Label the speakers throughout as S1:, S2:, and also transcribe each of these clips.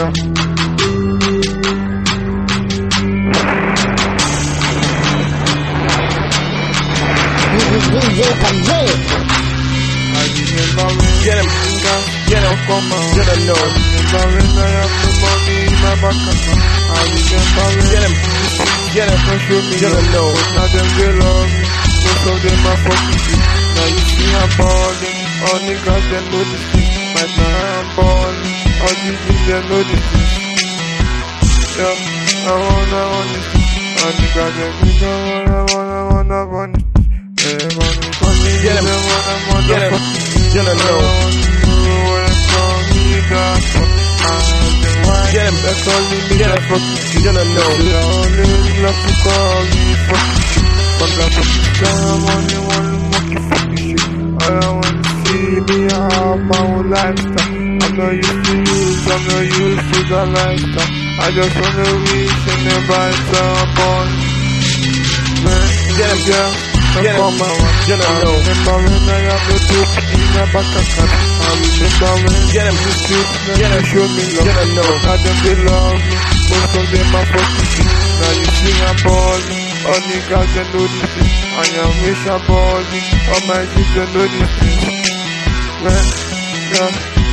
S1: When
S2: Get him. Get him.
S1: come out.
S2: Get him, no.
S1: I have the money in my bank account. I remember
S2: Get him. Get him.
S1: Don't me
S2: Get him, no.
S1: Now them they love me. Most of them are fucking. Now you see I'm balling. All niggas they know. Know this. Yeah, I wanna want this. All niggas they nigga wanna wanna wanna want shit. Yeah, wanna call me.
S2: Get him. Get him.
S1: me.
S2: Get him. Get him.
S1: Me me. The me to you, I'm not used to the lifestyle. I just wanna reach and. Man,
S2: Get him.
S1: yeah.
S2: Get him. Get him,
S1: I
S2: no.
S1: remember when I have the dope in my back account. I remember when
S2: Get him. Get him.
S1: show me love.
S2: Get him, no.
S1: Them they love me, most of them are fucking shit. Now you see I'm balling, all niggas they know this shit. I am wish I'm balling, all my shit they know this shit. Man, yeah,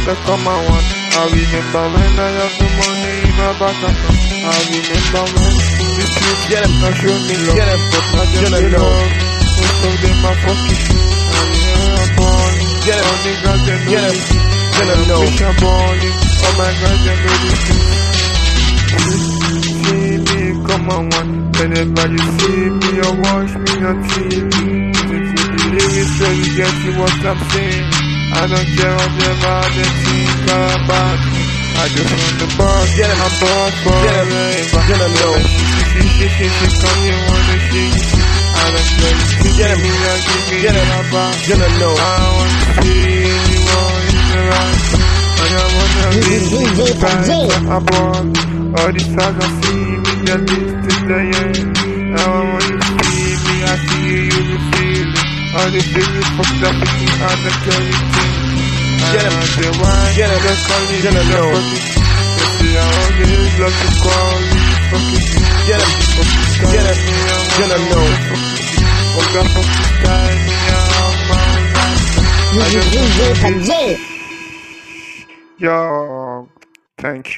S1: they come and want. I remember when I have the money in my back account. I remember when the streets
S2: Get him.
S1: not show me love.
S2: Get him.
S1: But them
S2: Get
S1: they love most of them are fucking balling,
S2: Get
S1: niggas they
S2: Get him.
S1: this shit.
S2: Get no.
S1: Wish I'm balling, my guys they know. See me, come on, one. Whenever you see me or watch me on TV, since you believe it, so you get you what I'm saying. I don't care whatever they think about me. I just want the boss,
S2: Get him.
S1: I'm boss
S2: Get him.
S1: forever.
S2: Get him, no.
S1: She, she, she, she, she, come here, wanna see you. I don't if you
S2: Get him.
S1: me, I give me
S2: Get him.
S1: your back.
S2: Get him, no.
S1: I want to see anyone in the right. I don't wanna be
S3: DJ Kajay.
S1: above. All these stars I see me, they're distant, they ain't. I wanna see me, I see you, you feel it. All these feelings fucked up I don't care anything.
S2: Get him.
S1: I say why,
S2: Get him.
S1: they call me,
S2: Get him,
S1: they
S2: no.
S1: fucking They say I always love to call you, fucking
S2: Get him. Get him.
S1: me, I
S2: Get him, no.
S1: fucking Fuck that fucking sky, me, I have my own life. I just
S3: DJ Kajay.
S1: Yo, thank you.